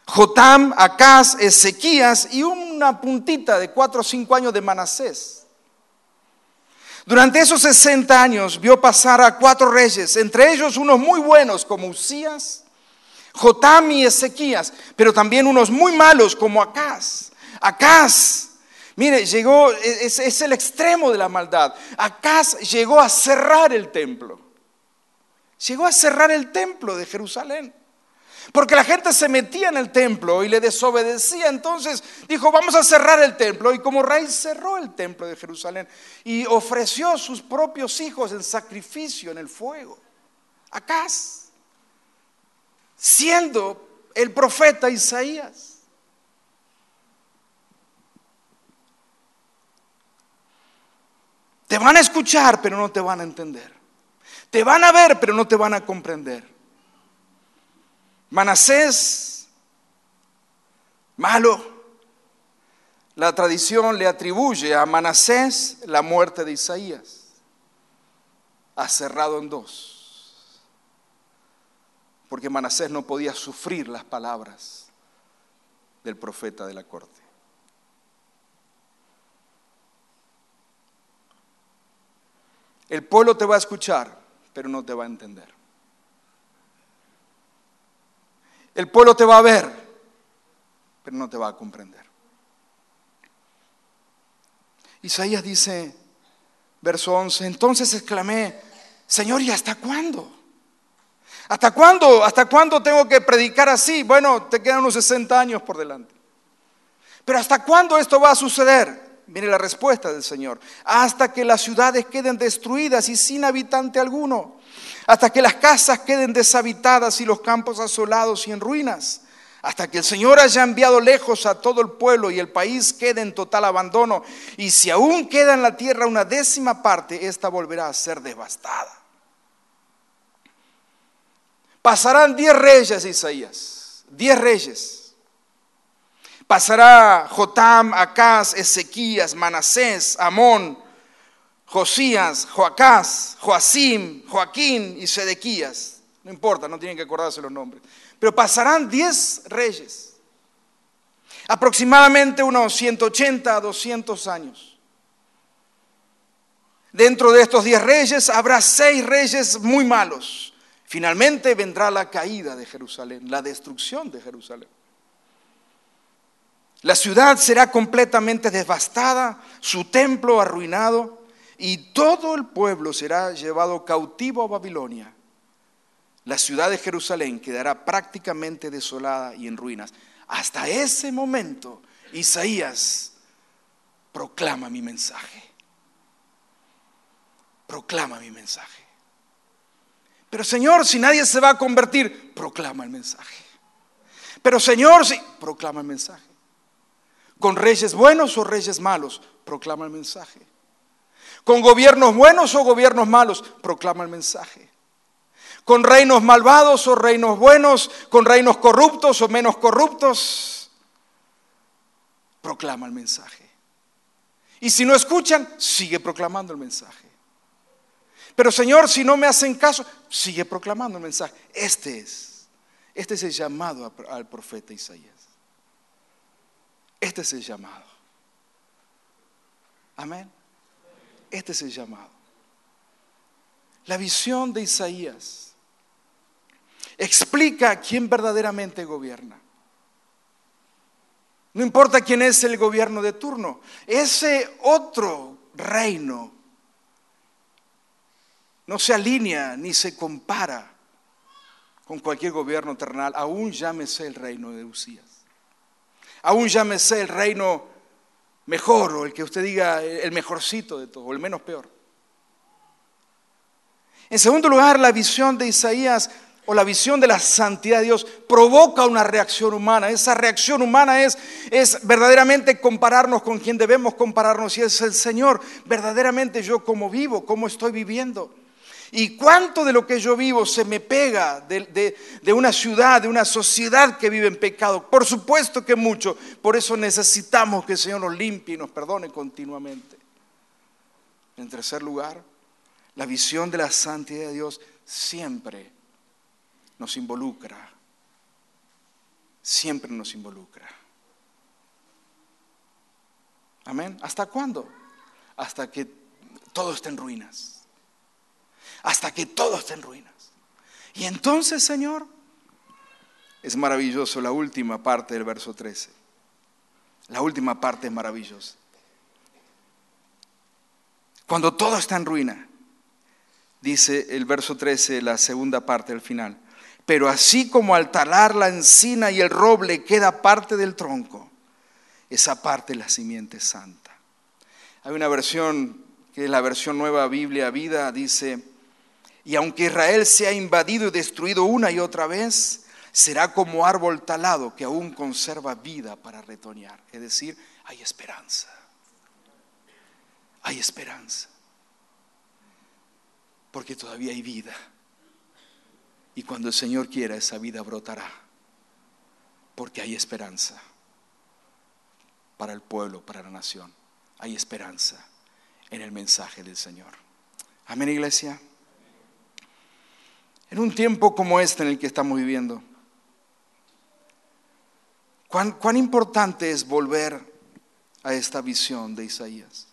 Jotam, Acaz, Ezequías y una puntita de cuatro o cinco años de Manasés. Durante esos 60 años vio pasar a cuatro reyes, entre ellos unos muy buenos como Usías, Jotam y Ezequías, pero también unos muy malos como Acaz. Acaz, mire, llegó, es, es el extremo de la maldad. Acaz llegó a cerrar el templo. Llegó a cerrar el templo de Jerusalén. Porque la gente se metía en el templo y le desobedecía. Entonces dijo, vamos a cerrar el templo. Y como rey cerró el templo de Jerusalén y ofreció sus propios hijos en sacrificio en el fuego. Acaz siendo el profeta Isaías. Te van a escuchar, pero no te van a entender. Te van a ver, pero no te van a comprender. Manasés, malo. La tradición le atribuye a Manasés la muerte de Isaías. Ha cerrado en dos porque Manasés no podía sufrir las palabras del profeta de la corte. El pueblo te va a escuchar, pero no te va a entender. El pueblo te va a ver, pero no te va a comprender. Isaías dice, verso 11, entonces exclamé, Señor, ¿y hasta cuándo? ¿Hasta cuándo? ¿Hasta cuándo tengo que predicar así? Bueno, te quedan unos 60 años por delante. Pero ¿hasta cuándo esto va a suceder? Mire la respuesta del Señor. Hasta que las ciudades queden destruidas y sin habitante alguno. Hasta que las casas queden deshabitadas y los campos asolados y en ruinas. Hasta que el Señor haya enviado lejos a todo el pueblo y el país quede en total abandono. Y si aún queda en la tierra una décima parte, esta volverá a ser devastada. Pasarán diez reyes, Isaías, diez reyes. Pasará Jotam, Acaz, Ezequías, Manasés, Amón, Josías, Joacás, Joacim, Joaquín y Sedequías. No importa, no tienen que acordarse los nombres. Pero pasarán diez reyes. Aproximadamente unos 180 a 200 años. Dentro de estos diez reyes habrá seis reyes muy malos Finalmente vendrá la caída de Jerusalén, la destrucción de Jerusalén. La ciudad será completamente devastada, su templo arruinado y todo el pueblo será llevado cautivo a Babilonia. La ciudad de Jerusalén quedará prácticamente desolada y en ruinas. Hasta ese momento, Isaías proclama mi mensaje. Proclama mi mensaje. Pero Señor, si nadie se va a convertir, proclama el mensaje. Pero Señor, si proclama el mensaje. Con reyes buenos o reyes malos, proclama el mensaje. Con gobiernos buenos o gobiernos malos, proclama el mensaje. Con reinos malvados o reinos buenos, con reinos corruptos o menos corruptos, proclama el mensaje. Y si no escuchan, sigue proclamando el mensaje. Pero Señor, si no me hacen caso, sigue proclamando el mensaje. Este es, este es el llamado al profeta Isaías. Este es el llamado. Amén. Este es el llamado. La visión de Isaías explica quién verdaderamente gobierna. No importa quién es el gobierno de turno, ese otro reino no se alinea ni se compara con cualquier gobierno terrenal, aún llámese el reino de Usías, aún llámese el reino mejor o el que usted diga el mejorcito de todo, o el menos peor. En segundo lugar, la visión de Isaías o la visión de la santidad de Dios provoca una reacción humana. Esa reacción humana es, es verdaderamente compararnos con quien debemos compararnos y es el Señor. Verdaderamente yo como vivo, cómo estoy viviendo. ¿Y cuánto de lo que yo vivo se me pega de, una ciudad, de una sociedad que vive en pecado? Por supuesto que mucho. Por eso necesitamos que el Señor nos limpie y nos perdone continuamente. En tercer lugar, la visión de la santidad de Dios siempre nos involucra. Siempre nos involucra. Amén. ¿Hasta cuándo? Hasta que todo esté en ruinas hasta que todo esté en ruinas. Y entonces, Señor, es maravilloso la última parte del verso 13. La última parte es maravillosa. Cuando todo está en ruina, dice el verso 13, la segunda parte del final. Pero así como al talar la encina y el roble queda parte del tronco, esa parte la simiente santa. Hay una versión que es la versión nueva Biblia Vida, dice, y aunque Israel sea invadido y destruido una y otra vez, será como árbol talado que aún conserva vida para retoñar. Es decir, hay esperanza. Hay esperanza. Porque todavía hay vida. Y cuando el Señor quiera, esa vida brotará. Porque hay esperanza para el pueblo, para la nación. Hay esperanza en el mensaje del Señor. Amén, iglesia en un tiempo como este en el que estamos viviendo. ¿Cuán, cuán importante es volver a esta visión de Isaías?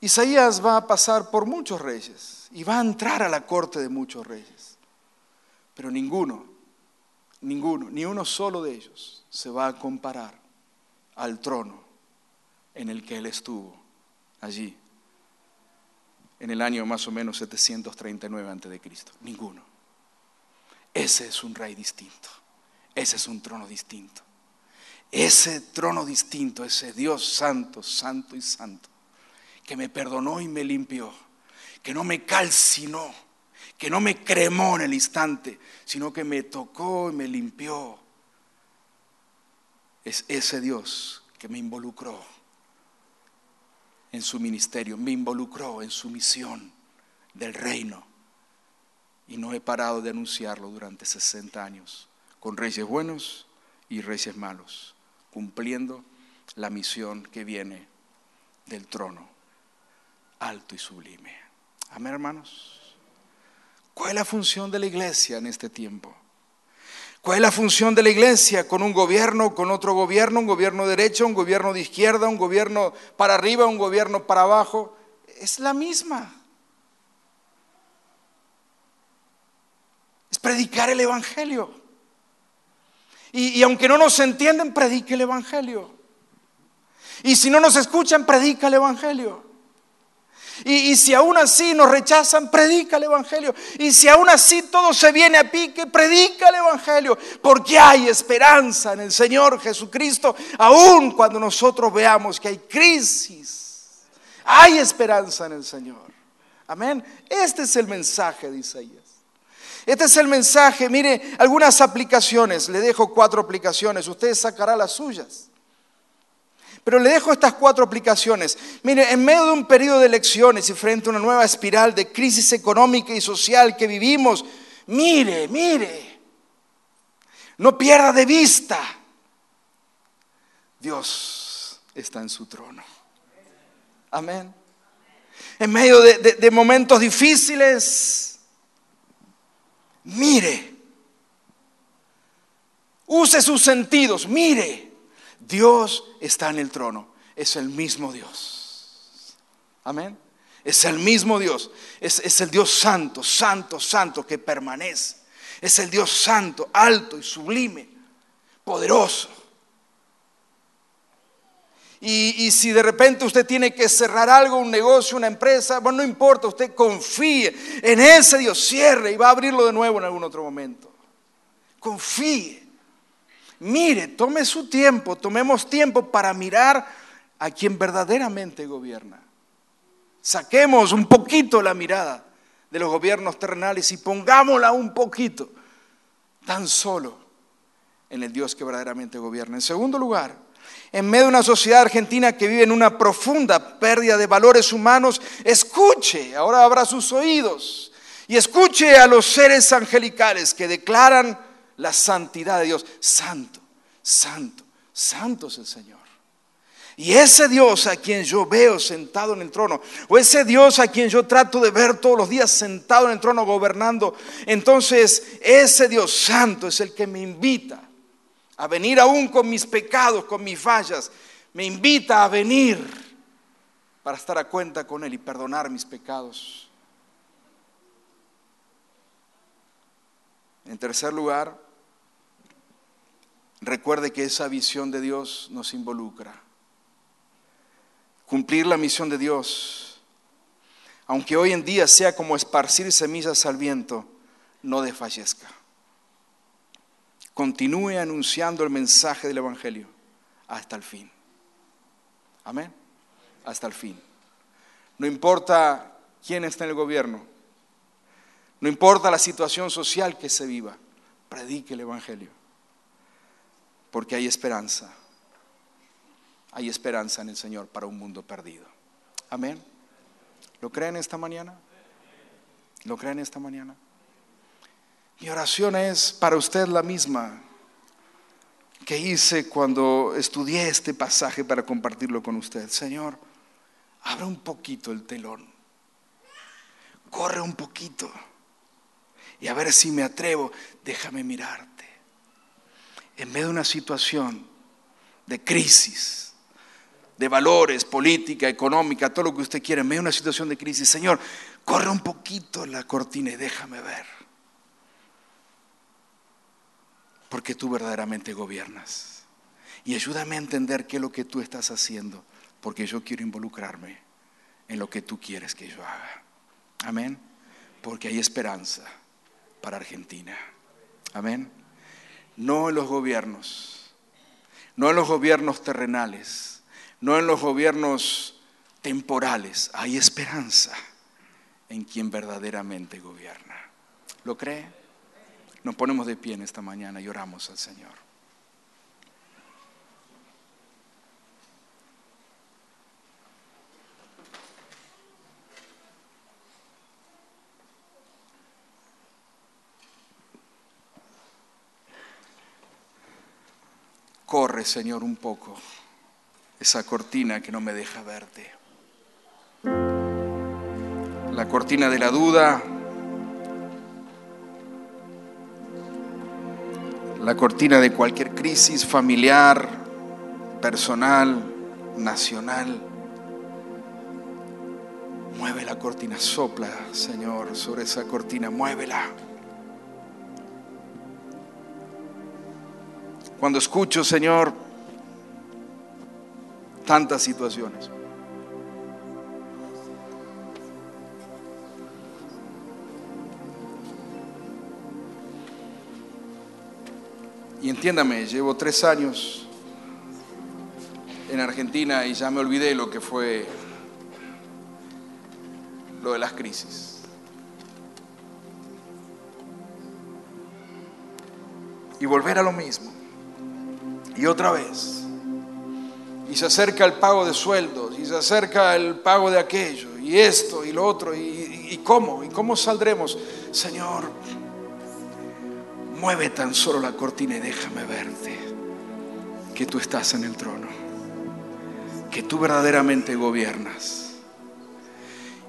Isaías va a pasar por muchos reyes y va a entrar a la corte de muchos reyes, pero ninguno, ninguno, ni uno solo de ellos se va a comparar al trono en el que él estuvo allí en el año más o menos 739 a.C. Ninguno. Ese es un rey distinto. Ese es un trono distinto. Ese trono distinto, ese Dios santo, santo y santo, que me perdonó y me limpió, que no me calcinó, que no me cremó en el instante, sino que me tocó y me limpió. Es ese Dios que me involucró en su ministerio, me involucró en su misión del reino. Y no he parado de anunciarlo durante 60 años, con reyes buenos y reyes malos, cumpliendo la misión que viene del trono alto y sublime. Amén, hermanos. ¿Cuál es la función de la iglesia en este tiempo? ¿Cuál es la función de la iglesia? Con un gobierno, con otro gobierno, un gobierno de derecha, un gobierno de izquierda, un gobierno para arriba, un gobierno para abajo. Es la misma. Es predicar el Evangelio. Y, aunque no nos entienden, predique el Evangelio. Y si no nos escuchan, predica el Evangelio. Y, si aún así nos rechazan, predica el Evangelio. Y si aún así todo se viene a pique, predica el Evangelio. Porque hay esperanza en el Señor Jesucristo, aún cuando nosotros veamos que hay crisis. Hay esperanza en el Señor. Amén. Este es el mensaje de Isaías. Este es el mensaje. Mire, algunas aplicaciones. Le dejo cuatro aplicaciones. Usted sacará las suyas. Pero le dejo estas cuatro aplicaciones. Mire, en medio de un periodo de elecciones y frente a una nueva espiral de crisis económica y social que vivimos, mire, mire, no pierda de vista, Dios está en su trono. Amén. En medio de, de, de momentos difíciles, mire, use sus sentidos, mire. Dios está en el trono. Es el mismo Dios. Amén. Es el mismo Dios. Es, es, el Dios santo, santo, santo que permanece. Es el Dios santo, alto y sublime, poderoso. Y, y, si de repente usted tiene que cerrar algo, un negocio, una empresa, bueno, no importa, usted confíe en ese Dios, cierre y va a abrirlo de nuevo en algún otro momento. Confíe. Mire, tome su tiempo, tomemos tiempo para mirar a quien verdaderamente gobierna. Saquemos un poquito la mirada de los gobiernos terrenales y pongámosla un poquito, tan solo en el Dios que verdaderamente gobierna. En segundo lugar, en medio de una sociedad argentina que vive en una profunda pérdida de valores humanos, escuche, ahora abra sus oídos y escuche a los seres angelicales que declaran la santidad de Dios. Santo, santo, santo es el Señor. Y ese Dios a quien yo veo sentado en el trono, o ese Dios a quien yo trato de ver todos los días sentado en el trono gobernando, entonces ese Dios santo es el que me invita a venir aún con mis pecados, con mis fallas, me invita a venir para estar a cuenta con Él y perdonar mis pecados. En tercer lugar, recuerde que esa visión de Dios nos involucra. Cumplir la misión de Dios, aunque hoy en día sea como esparcir semillas al viento, no desfallezca. Continúe anunciando el mensaje del Evangelio hasta el fin. Amén. Hasta el fin. No importa quién está en el gobierno, no importa la situación social que se viva, predique el Evangelio. Porque hay esperanza. Hay esperanza en el Señor para un mundo perdido. Amén. ¿Lo creen esta mañana? ¿Lo creen esta mañana? Mi oración es para usted la misma que hice cuando estudié este pasaje para compartirlo con usted. Señor, abre un poquito el telón. Corre un poquito. Y a ver si me atrevo. Déjame mirarte. En medio de una situación de crisis, de valores, política, económica, todo lo que usted quiera, en medio de una situación de crisis, Señor, corre un poquito la cortina y déjame ver. Porque tú verdaderamente gobiernas. Y ayúdame a entender qué es lo que tú estás haciendo, porque yo quiero involucrarme en lo que tú quieres que yo haga. Amén. Porque hay esperanza para Argentina. Amén. No en los gobiernos, no en los gobiernos terrenales, no en los gobiernos temporales. Hay esperanza en quien verdaderamente gobierna. ¿Lo cree? Nos ponemos de pie en esta mañana y oramos al Señor. Corre, Señor, un poco esa cortina que no me deja verte. La cortina de la duda, la cortina de cualquier crisis familiar, personal, nacional. Mueve la cortina, sopla, Señor, sobre esa cortina, muévela. Cuando escucho, Señor, tantas situaciones. Y entiéndame, llevo tres años en Argentina y ya me olvidé lo que fue lo de las crisis. Y volver a lo mismo. Y otra vez. Y se acerca el pago de sueldos, y se acerca el pago de aquello, y esto, y lo otro, y, cómo, y cómo saldremos. Señor, mueve tan solo la cortina y déjame verte que tú estás en el trono, que tú verdaderamente gobiernas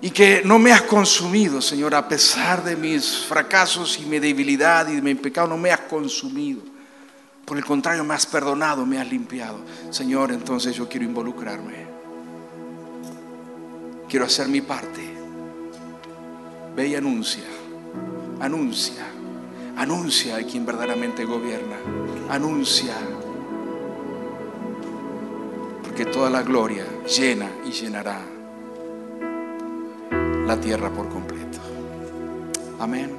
y que no me has consumido, Señor, a pesar de mis fracasos y mi debilidad y de mi pecado, no me has consumido. Por el contrario, me has perdonado, me has limpiado. Señor, entonces yo quiero involucrarme. Quiero hacer mi parte. Ve y anuncia, anuncia, anuncia a quien verdaderamente gobierna. Anuncia. Porque toda la gloria llena y llenará la tierra por completo. Amén.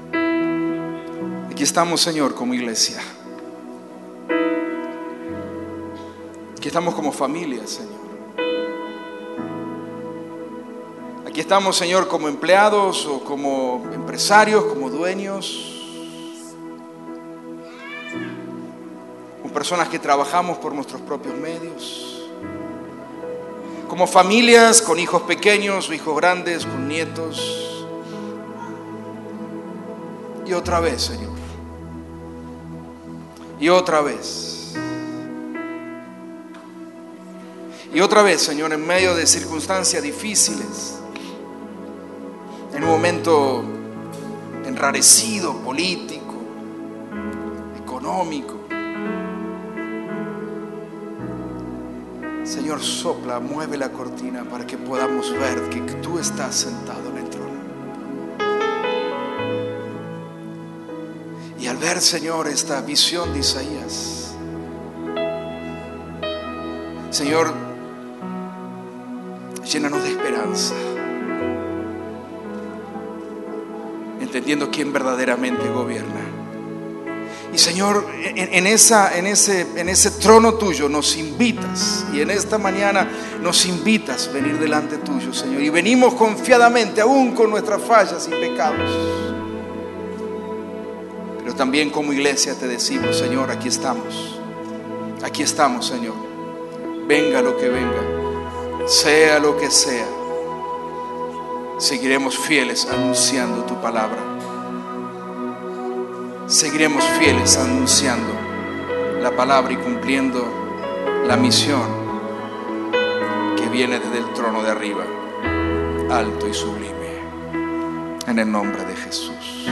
Aquí estamos, Señor, como iglesia. Aquí estamos como familia, Señor. Aquí estamos, Señor, como empleados o como empresarios, como dueños. Como personas que trabajamos por nuestros propios medios como familias, con hijos pequeños o hijos grandes, con nietos. Y otra vez, Señor. Y otra vez. Y otra vez, Señor, en medio de circunstancias difíciles, en un momento enrarecido, político, económico. Señor, sopla, mueve la cortina para que podamos ver que tú estás sentado en el trono. Y al ver, Señor, esta visión de Isaías, Señor, llénanos de esperanza, entendiendo quién verdaderamente gobierna. Y Señor, en, en ese trono tuyo nos invitas. Y en esta mañana nos invitas a venir delante tuyo, Señor. Y venimos confiadamente, aún con nuestras fallas y pecados. Pero también como iglesia te decimos, Señor, aquí estamos. Aquí estamos, Señor. Venga lo que venga. Sea lo que sea. Seguiremos fieles anunciando tu palabra seguiremos fieles anunciando la palabra y cumpliendo la misión que viene desde el trono de arriba, alto y sublime, en el nombre de Jesús.